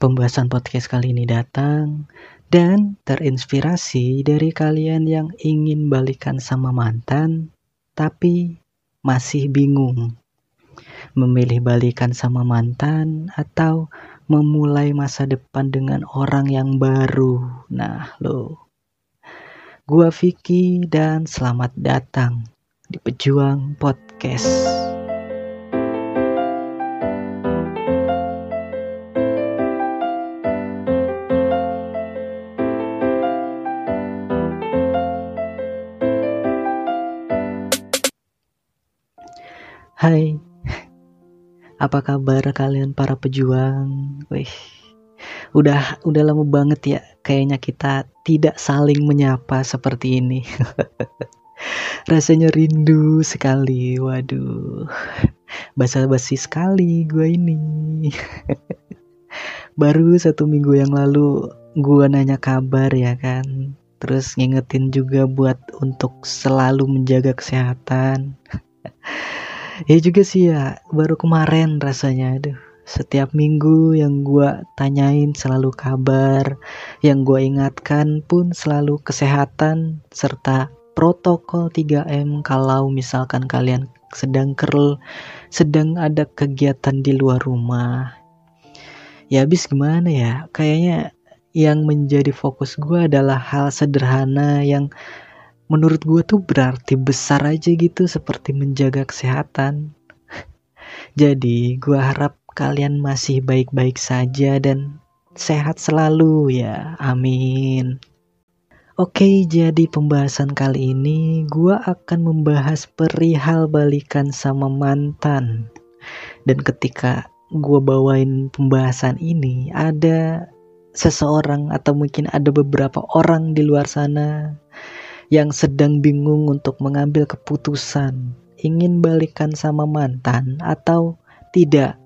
pembahasan podcast kali ini datang dan terinspirasi dari kalian yang ingin balikan sama mantan tapi masih bingung memilih balikan sama mantan atau memulai masa depan dengan orang yang baru. Nah, lo. Gua Vicky dan selamat datang di Pejuang Podcast. Apa kabar kalian para pejuang? Wih, udah udah lama banget ya kayaknya kita tidak saling menyapa seperti ini. Rasanya rindu sekali, waduh. Basa-basi sekali gue ini. Baru satu minggu yang lalu gue nanya kabar ya kan. Terus ngingetin juga buat untuk selalu menjaga kesehatan ya juga sih ya baru kemarin rasanya aduh. Setiap minggu yang gue tanyain selalu kabar yang gue ingatkan pun selalu kesehatan serta protokol 3M kalau misalkan kalian sedang kerl sedang ada kegiatan di luar rumah. Ya habis gimana ya? Kayaknya yang menjadi fokus gue adalah hal sederhana yang menurut gue tuh berarti besar aja gitu seperti menjaga kesehatan. Jadi gue harap kalian masih baik-baik saja dan sehat selalu ya. Amin. Oke, jadi pembahasan kali ini gue akan membahas perihal balikan sama mantan. Dan ketika gue bawain pembahasan ini, ada seseorang atau mungkin ada beberapa orang di luar sana yang sedang bingung untuk mengambil keputusan ingin balikan sama mantan atau tidak.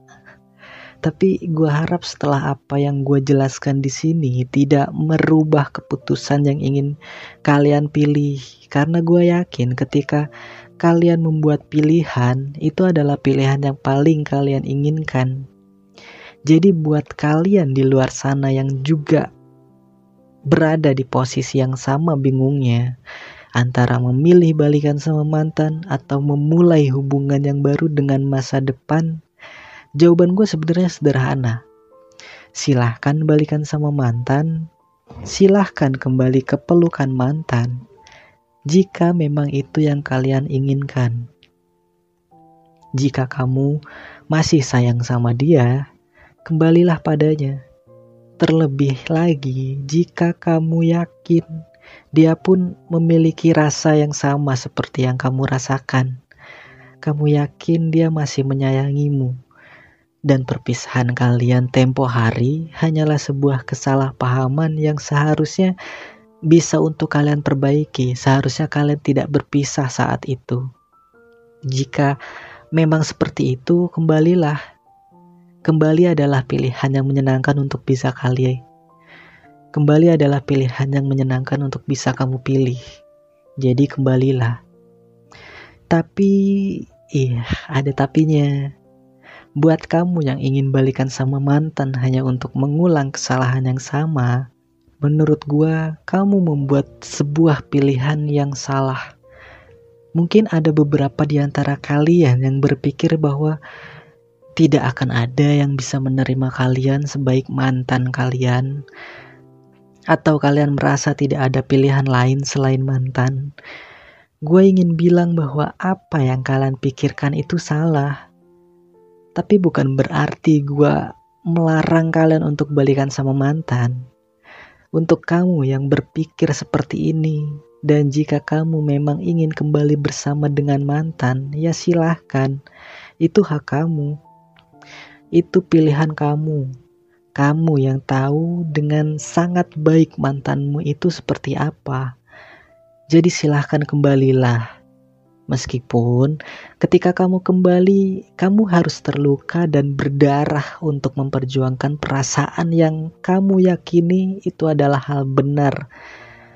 Tapi gue harap setelah apa yang gue jelaskan di sini tidak merubah keputusan yang ingin kalian pilih. Karena gue yakin ketika kalian membuat pilihan itu adalah pilihan yang paling kalian inginkan. Jadi buat kalian di luar sana yang juga berada di posisi yang sama bingungnya antara memilih balikan sama mantan atau memulai hubungan yang baru dengan masa depan? Jawaban gue sebenarnya sederhana. Silahkan balikan sama mantan, silahkan kembali ke pelukan mantan, jika memang itu yang kalian inginkan. Jika kamu masih sayang sama dia, kembalilah padanya. Terlebih lagi, jika kamu yakin dia pun memiliki rasa yang sama seperti yang kamu rasakan, kamu yakin dia masih menyayangimu, dan perpisahan kalian tempo hari hanyalah sebuah kesalahpahaman yang seharusnya bisa untuk kalian perbaiki. Seharusnya kalian tidak berpisah saat itu. Jika memang seperti itu, kembalilah Kembali adalah pilihan yang menyenangkan untuk bisa kalian. Kembali adalah pilihan yang menyenangkan untuk bisa kamu pilih. Jadi kembalilah. Tapi, iya, ada tapinya. Buat kamu yang ingin balikan sama mantan hanya untuk mengulang kesalahan yang sama, menurut gua kamu membuat sebuah pilihan yang salah. Mungkin ada beberapa di antara kalian yang berpikir bahwa tidak akan ada yang bisa menerima kalian sebaik mantan kalian, atau kalian merasa tidak ada pilihan lain selain mantan. Gue ingin bilang bahwa apa yang kalian pikirkan itu salah, tapi bukan berarti gue melarang kalian untuk balikan sama mantan. Untuk kamu yang berpikir seperti ini, dan jika kamu memang ingin kembali bersama dengan mantan, ya silahkan, itu hak kamu itu pilihan kamu. Kamu yang tahu dengan sangat baik mantanmu itu seperti apa. Jadi silahkan kembalilah. Meskipun ketika kamu kembali, kamu harus terluka dan berdarah untuk memperjuangkan perasaan yang kamu yakini itu adalah hal benar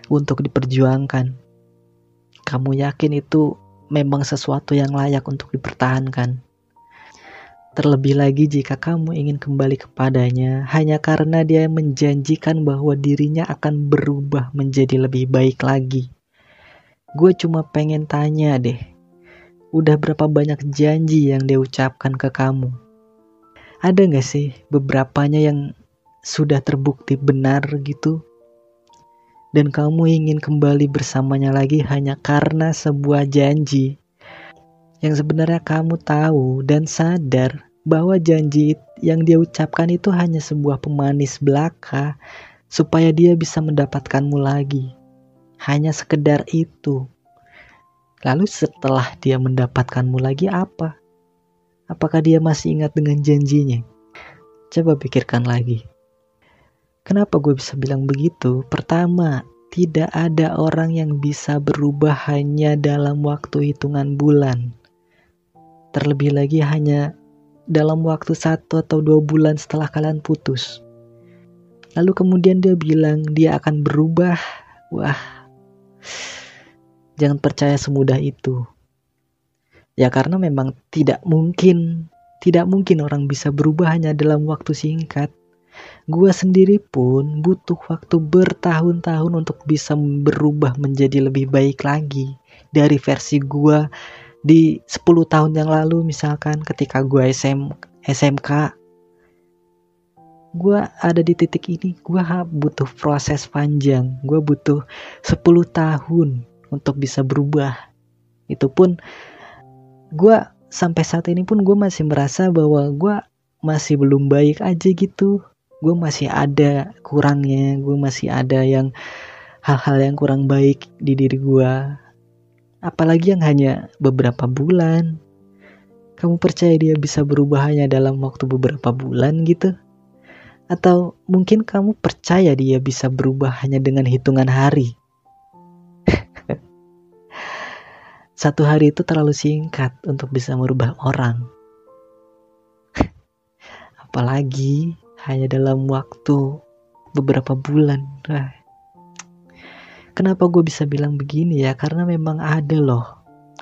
untuk diperjuangkan. Kamu yakin itu memang sesuatu yang layak untuk dipertahankan. Terlebih lagi jika kamu ingin kembali kepadanya hanya karena dia menjanjikan bahwa dirinya akan berubah menjadi lebih baik lagi. Gue cuma pengen tanya deh, udah berapa banyak janji yang dia ucapkan ke kamu? Ada gak sih beberapanya yang sudah terbukti benar gitu? Dan kamu ingin kembali bersamanya lagi hanya karena sebuah janji yang sebenarnya kamu tahu dan sadar bahwa janji yang dia ucapkan itu hanya sebuah pemanis belaka supaya dia bisa mendapatkanmu lagi. Hanya sekedar itu. Lalu setelah dia mendapatkanmu lagi apa? Apakah dia masih ingat dengan janjinya? Coba pikirkan lagi. Kenapa gue bisa bilang begitu? Pertama, tidak ada orang yang bisa berubah hanya dalam waktu hitungan bulan. Terlebih lagi hanya dalam waktu satu atau dua bulan setelah kalian putus. Lalu kemudian dia bilang dia akan berubah. Wah, jangan percaya semudah itu. Ya karena memang tidak mungkin, tidak mungkin orang bisa berubah hanya dalam waktu singkat. Gua sendiri pun butuh waktu bertahun-tahun untuk bisa berubah menjadi lebih baik lagi dari versi gua di 10 tahun yang lalu misalkan ketika gue SM, SMK gue ada di titik ini gue butuh proses panjang gue butuh 10 tahun untuk bisa berubah. Itu pun gue sampai saat ini pun gue masih merasa bahwa gue masih belum baik aja gitu. Gue masih ada kurangnya gue masih ada yang hal-hal yang kurang baik di diri gue apalagi yang hanya beberapa bulan. Kamu percaya dia bisa berubah hanya dalam waktu beberapa bulan gitu? Atau mungkin kamu percaya dia bisa berubah hanya dengan hitungan hari? Satu hari itu terlalu singkat untuk bisa merubah orang. Apalagi hanya dalam waktu beberapa bulan. Wah, Kenapa gue bisa bilang begini ya? Karena memang ada loh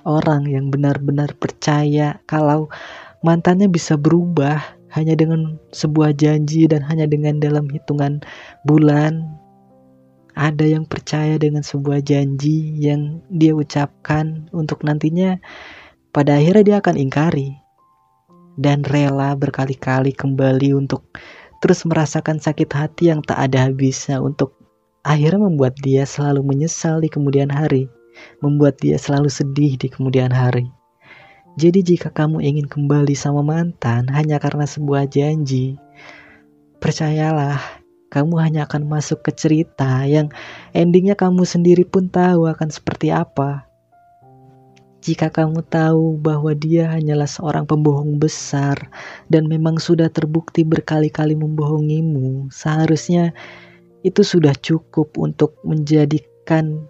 orang yang benar-benar percaya kalau mantannya bisa berubah hanya dengan sebuah janji dan hanya dengan dalam hitungan bulan. Ada yang percaya dengan sebuah janji yang dia ucapkan untuk nantinya pada akhirnya dia akan ingkari dan rela berkali-kali kembali untuk terus merasakan sakit hati yang tak ada habisnya untuk akhirnya membuat dia selalu menyesal di kemudian hari, membuat dia selalu sedih di kemudian hari. Jadi jika kamu ingin kembali sama mantan hanya karena sebuah janji, percayalah, kamu hanya akan masuk ke cerita yang endingnya kamu sendiri pun tahu akan seperti apa. Jika kamu tahu bahwa dia hanyalah seorang pembohong besar dan memang sudah terbukti berkali-kali membohongimu, seharusnya itu sudah cukup untuk menjadikan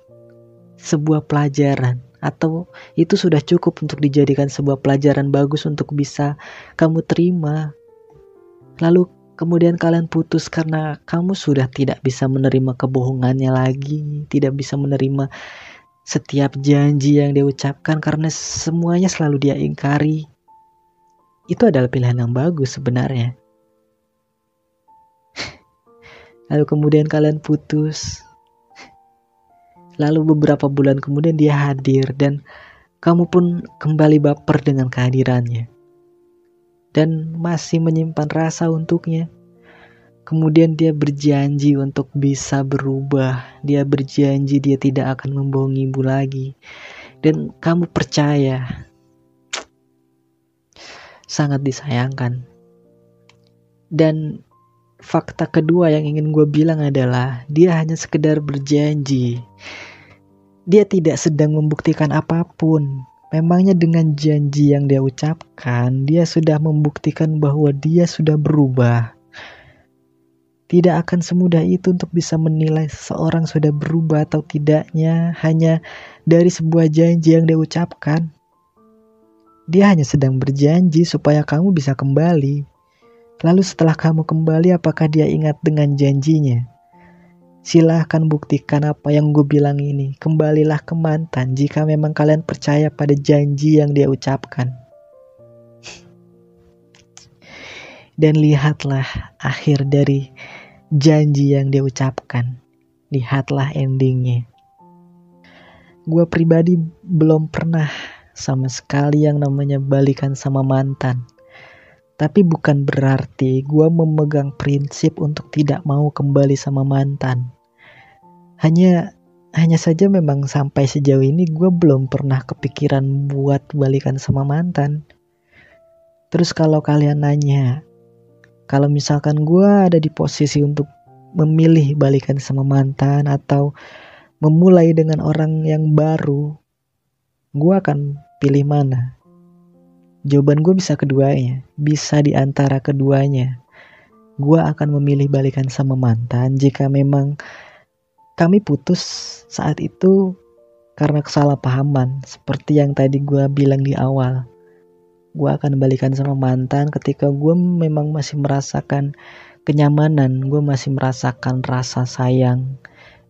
sebuah pelajaran atau itu sudah cukup untuk dijadikan sebuah pelajaran bagus untuk bisa kamu terima. Lalu kemudian kalian putus karena kamu sudah tidak bisa menerima kebohongannya lagi, tidak bisa menerima setiap janji yang dia ucapkan karena semuanya selalu dia ingkari. Itu adalah pilihan yang bagus sebenarnya lalu kemudian kalian putus lalu beberapa bulan kemudian dia hadir dan kamu pun kembali baper dengan kehadirannya dan masih menyimpan rasa untuknya Kemudian dia berjanji untuk bisa berubah. Dia berjanji dia tidak akan membohongi ibu lagi. Dan kamu percaya. Sangat disayangkan. Dan fakta kedua yang ingin gue bilang adalah dia hanya sekedar berjanji. Dia tidak sedang membuktikan apa pun. Memangnya dengan janji yang dia ucapkan, dia sudah membuktikan bahwa dia sudah berubah. Tidak akan semudah itu untuk bisa menilai seseorang sudah berubah atau tidaknya hanya dari sebuah janji yang dia ucapkan. Dia hanya sedang berjanji supaya kamu bisa kembali Lalu setelah kamu kembali apakah dia ingat dengan janjinya? Silahkan buktikan apa yang gue bilang ini. Kembalilah ke mantan jika memang kalian percaya pada janji yang dia ucapkan. Dan lihatlah akhir dari janji yang dia ucapkan. Lihatlah endingnya. Gue pribadi belum pernah sama sekali yang namanya balikan sama mantan. Tapi bukan berarti gue memegang prinsip untuk tidak mau kembali sama mantan. Hanya hanya saja memang sampai sejauh ini gue belum pernah kepikiran buat balikan sama mantan. Terus kalau kalian nanya, kalau misalkan gue ada di posisi untuk memilih balikan sama mantan atau memulai dengan orang yang baru, gue akan pilih mana? Jawaban gue bisa keduanya, bisa di antara keduanya. Gue akan memilih balikan sama mantan jika memang kami putus saat itu karena kesalahpahaman, seperti yang tadi gue bilang di awal. Gue akan balikan sama mantan ketika gue memang masih merasakan kenyamanan, gue masih merasakan rasa sayang,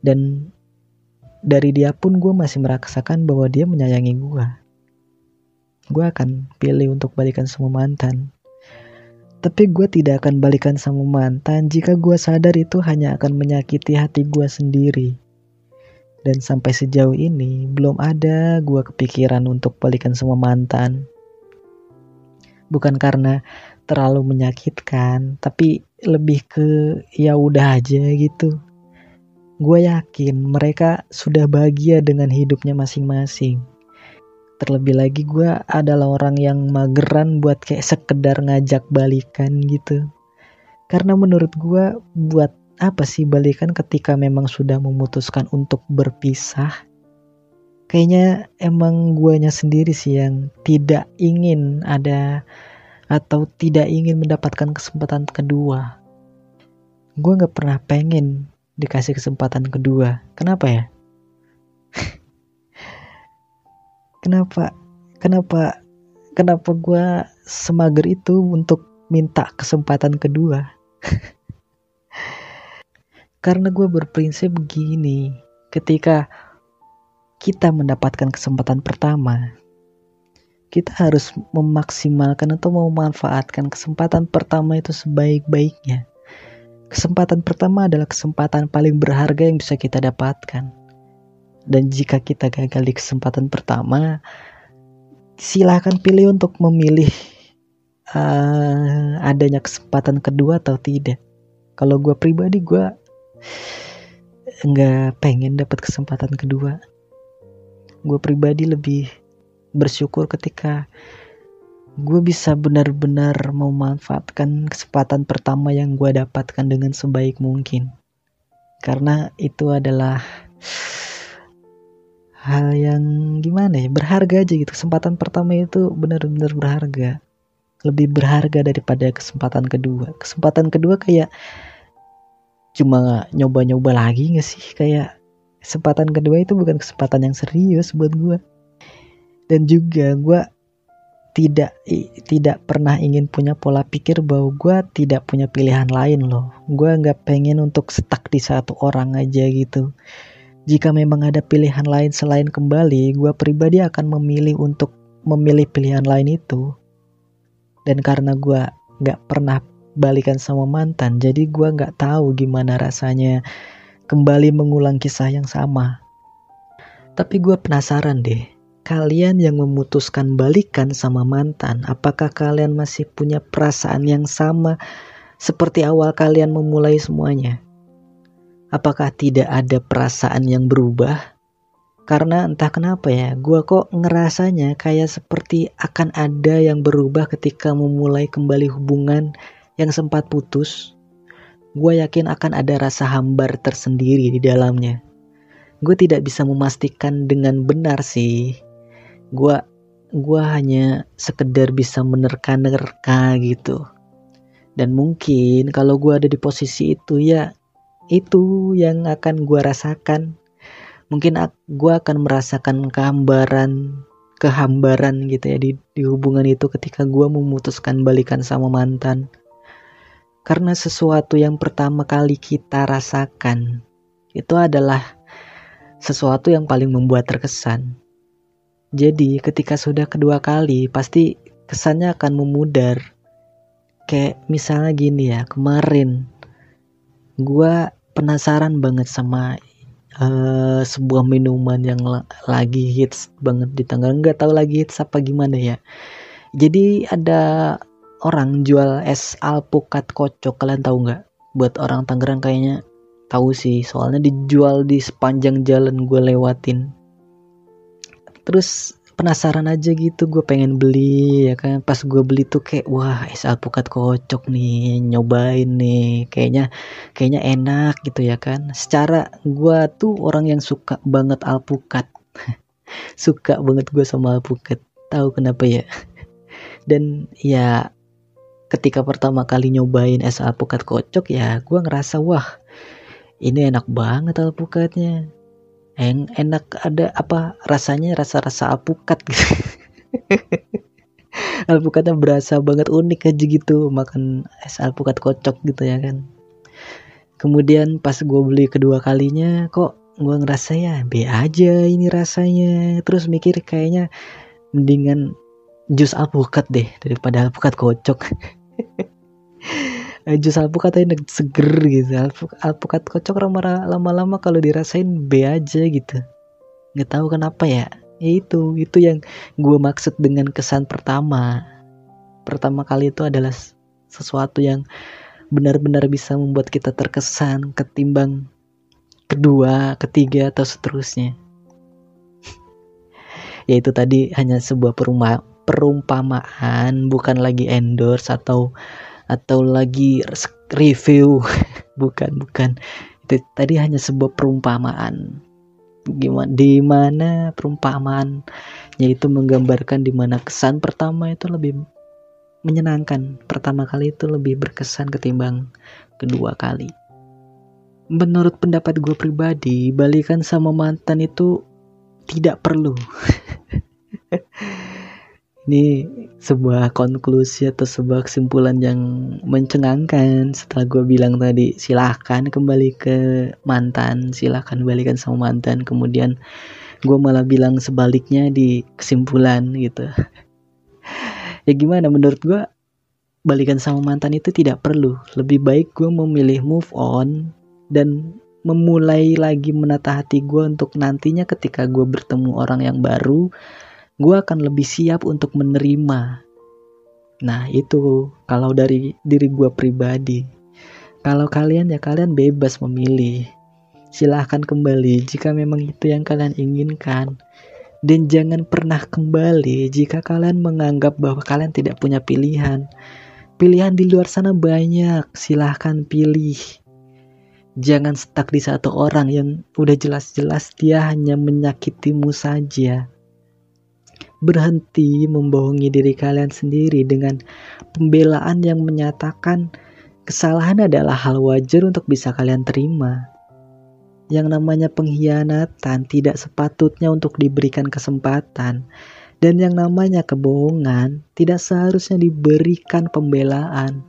dan dari dia pun gue masih merasakan bahwa dia menyayangi gue gue akan pilih untuk balikan sama mantan. Tapi gue tidak akan balikan sama mantan jika gue sadar itu hanya akan menyakiti hati gue sendiri. Dan sampai sejauh ini belum ada gue kepikiran untuk balikan sama mantan. Bukan karena terlalu menyakitkan, tapi lebih ke ya udah aja gitu. Gue yakin mereka sudah bahagia dengan hidupnya masing-masing terlebih lagi gue adalah orang yang mageran buat kayak sekedar ngajak balikan gitu. Karena menurut gue buat apa sih balikan ketika memang sudah memutuskan untuk berpisah? Kayaknya emang guanya sendiri sih yang tidak ingin ada atau tidak ingin mendapatkan kesempatan kedua. Gue nggak pernah pengen dikasih kesempatan kedua. Kenapa ya kenapa? Kenapa? Kenapa gue semager itu untuk minta kesempatan kedua? Karena gue berprinsip begini ketika kita mendapatkan kesempatan pertama kita harus memaksimalkan atau memanfaatkan kesempatan pertama itu sebaik-baiknya. Kesempatan pertama adalah kesempatan paling berharga yang bisa kita dapatkan dan jika kita gagal di kesempatan pertama, silahkan pilih untuk memilih uh, adanya kesempatan kedua atau tidak. Kalau gue pribadi gue nggak pengen dapat kesempatan kedua. Gue pribadi lebih bersyukur ketika gue bisa benar-benar memanfaatkan kesempatan pertama yang gue dapatkan dengan sebaik mungkin. Karena itu adalah hal yang gimana ya berharga aja gitu. Kesempatan pertama itu benar-benar berharga. Lebih berharga daripada kesempatan kedua. Kesempatan kedua kayak cuma nyoba-nyoba lagi gak sih? Kayak kesempatan kedua itu bukan kesempatan yang serius buat gue dan juga gue tidak tidak pernah ingin punya pola pikir bahwa gue tidak punya pilihan lain loh. Gue nggak pengen untuk stuck di satu orang aja gitu jika memang ada pilihan lain selain kembali, gue pribadi akan memilih untuk memilih pilihan lain itu. Dan karena gue gak pernah balikan sama mantan, jadi gue gak tahu gimana rasanya kembali mengulang kisah yang sama. Tapi gue penasaran deh, kalian yang memutuskan balikan sama mantan, apakah kalian masih punya perasaan yang sama seperti awal kalian memulai semuanya? Apakah tidak ada perasaan yang berubah? Karena entah kenapa ya, gue kok ngerasanya kayak seperti akan ada yang berubah ketika memulai kembali hubungan yang sempat putus. Gue yakin akan ada rasa hambar tersendiri di dalamnya. Gue tidak bisa memastikan dengan benar sih. Gue gue hanya sekedar bisa menerka-nerka gitu. Dan mungkin kalau gue ada di posisi itu ya itu yang akan gue rasakan. Mungkin gue akan merasakan kehambaran kehambaran gitu ya di, di hubungan itu ketika gue memutuskan balikan sama mantan. Karena sesuatu yang pertama kali kita rasakan itu adalah sesuatu yang paling membuat terkesan. Jadi ketika sudah kedua kali pasti kesannya akan memudar. Kayak misalnya gini ya kemarin gue penasaran banget sama uh, sebuah minuman yang lagi hits banget di Tangerang nggak tahu lagi hits apa gimana ya. Jadi ada orang jual es alpukat kocok. Kalian tahu nggak? Buat orang Tangerang kayaknya tahu sih. Soalnya dijual di sepanjang jalan gue lewatin. Terus penasaran aja gitu gue pengen beli ya kan? Pas gue beli tuh kayak wah es alpukat kocok nih nyobain nih kayaknya kayaknya enak gitu ya kan? Secara gue tuh orang yang suka banget alpukat. Suka banget gue sama alpukat. Tahu kenapa ya? Dan ya ketika pertama kali nyobain es alpukat kocok ya gue ngerasa wah ini enak banget alpukatnya en enak ada apa? Rasanya rasa-rasa alpukat gitu alpukatnya berasa banget unik aja gitu makan es alpukat kocok gitu ya kan. Kemudian pas gue beli kedua kalinya kok gue ngerasa ya B aja ini rasanya. Terus mikir kayaknya mendingan jus alpukat deh daripada alpukat kocok jus alpukat enak seger gitu. Alpukat kocok lama-lama kalau dirasain B aja gitu. Nggak tahu kenapa ya. Ya itu itu yang gue maksud dengan kesan pertama. Pertama kali itu adalah sesuatu yang benar-benar bisa membuat kita terkesan ketimbang kedua ketiga atau seterusnya. Yaitu tadi hanya sebuah perumpamaan bukan lagi endorse atau atau lagi review. Bukan bukan. Itu tadi hanya sebuah perumpamaan. Gimana di mana perumpamaan yaitu menggambarkan di mana kesan pertama itu lebih menyenangkan. Pertama kali itu lebih berkesan ketimbang kedua kali. Menurut pendapat gue pribadi balikan sama mantan itu tidak perlu ini sebuah konklusi atau sebuah kesimpulan yang mencengangkan. Setelah gue bilang tadi silahkan kembali ke mantan silahkan balikan sama mantan. Kemudian gue malah bilang sebaliknya di kesimpulan gitu. Ya gimana? Menurut gue balikan sama mantan itu tidak perlu. Lebih baik gue memilih move on dan memulai lagi menata hati gue untuk nantinya ketika gue bertemu orang yang baru gue akan lebih siap untuk menerima. Nah itu kalau dari diri gue pribadi. Kalau kalian ya kalian bebas memilih. Silahkan kembali jika memang itu yang kalian inginkan. Dan jangan pernah kembali jika kalian menganggap bahwa kalian tidak punya pilihan. Pilihan di luar sana banyak, silahkan pilih. Jangan stuck di satu orang yang udah jelas-jelas dia hanya menyakitimu saja berhenti membohongi diri kalian sendiri dengan pembelaan yang menyatakan kesalahan adalah hal wajar untuk bisa kalian terima. Yang namanya pengkhianatan tidak sepatutnya untuk diberikan kesempatan, dan yang namanya kebohongan tidak seharusnya diberikan pembelaan.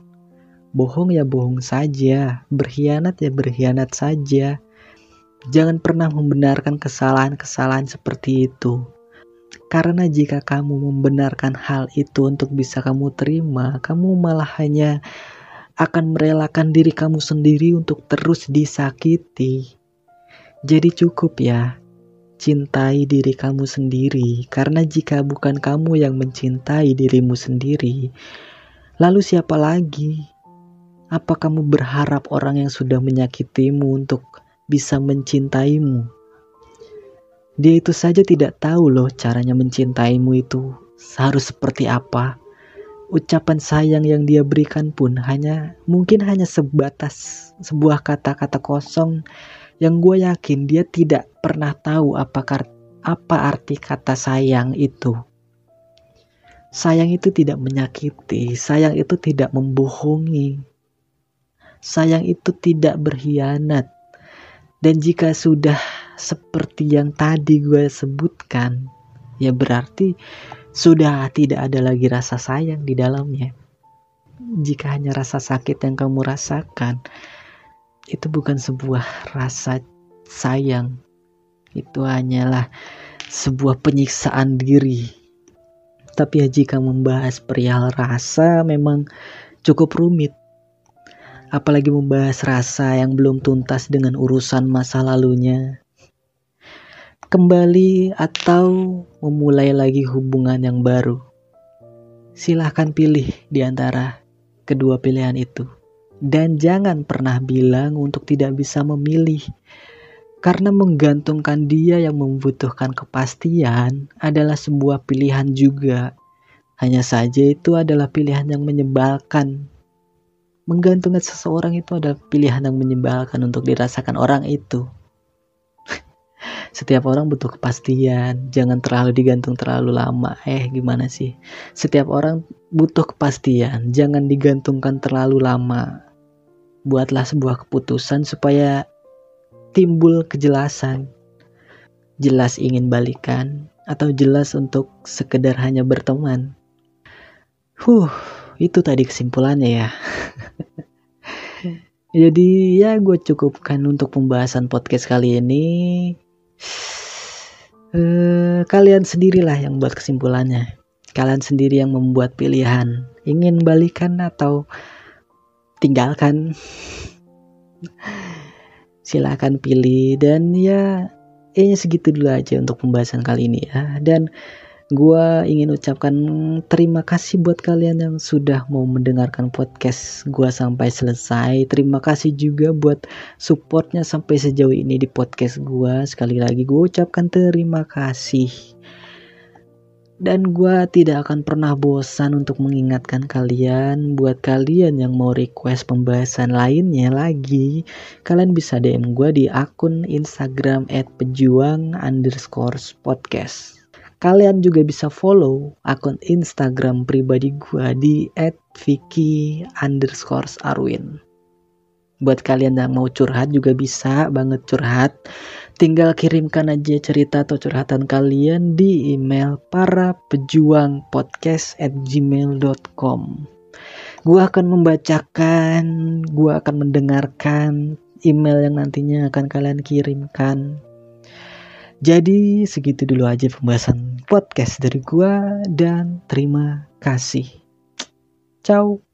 Bohong ya bohong saja, berkhianat ya berkhianat saja. Jangan pernah membenarkan kesalahan-kesalahan seperti itu. Karena jika kamu membenarkan hal itu untuk bisa kamu terima, kamu malah hanya akan merelakan diri kamu sendiri untuk terus disakiti. Jadi cukup ya, cintai diri kamu sendiri. Karena jika bukan kamu yang mencintai dirimu sendiri, lalu siapa lagi? Apa kamu berharap orang yang sudah menyakitimu untuk bisa mencintaimu? Dia itu saja tidak tahu loh caranya mencintaimu itu harus seperti apa. Ucapan sayang yang dia berikan pun hanya mungkin hanya sebatas sebuah kata-kata kosong yang gue yakin dia tidak pernah tahu apa apa arti kata sayang itu. Sayang itu tidak menyakiti, sayang itu tidak membohongi. Sayang itu tidak berkhianat. Dan jika sudah seperti yang tadi gue sebutkan, ya berarti sudah tidak ada lagi rasa sayang di dalamnya. Jika hanya rasa sakit yang kamu rasakan, itu bukan sebuah rasa sayang. Itu hanyalah sebuah penyiksaan diri. Tapi ya jika membahas perihal rasa memang cukup rumit. Apalagi membahas rasa yang belum tuntas dengan urusan masa lalunya. Kembali atau memulai lagi hubungan yang baru. Silahkan pilih di antara kedua pilihan itu. Dan jangan pernah bilang untuk tidak bisa memilih. Karena menggantungkan dia yang membutuhkan kepastian adalah sebuah pilihan juga. Hanya saja itu adalah pilihan yang menyebalkan. Menggantungkan seseorang itu adalah pilihan yang menyebalkan untuk dirasakan orang itu. Setiap orang butuh kepastian, jangan terlalu digantung terlalu lama. Eh, gimana sih? Setiap orang butuh kepastian, jangan digantungkan terlalu lama. Buatlah sebuah keputusan supaya timbul kejelasan. Jelas ingin balikan atau jelas untuk sekedar hanya berteman. Huh, itu tadi kesimpulannya ya. Jadi ya gue cukupkan untuk pembahasan podcast kali ini. Uh, kalian sendirilah yang buat kesimpulannya. Kalian sendiri yang membuat pilihan. Ingin balikan atau tinggalkan. Silahkan pilih dan ya kayaknya segitu dulu aja untuk pembahasan kali ini ya. Dan Gua ingin ucapkan terima kasih buat kalian yang sudah mau mendengarkan podcast gua sampai selesai. Terima kasih juga buat supportnya sampai sejauh ini di podcast gua. Sekali lagi gue ucapkan terima kasih. Dan gue tidak akan pernah bosan untuk mengingatkan kalian Buat kalian yang mau request pembahasan lainnya lagi Kalian bisa DM gue di akun Instagram at pejuang underscore podcast Kalian juga bisa follow akun Instagram pribadi gue di @vicky underscore arwin. Buat kalian yang mau curhat juga bisa banget curhat. Tinggal kirimkan aja cerita atau curhatan kalian di email para pejuang podcast at gmail.com. Gue akan membacakan, gue akan mendengarkan email yang nantinya akan kalian kirimkan jadi segitu dulu aja pembahasan podcast dari gua dan terima kasih. Ciao.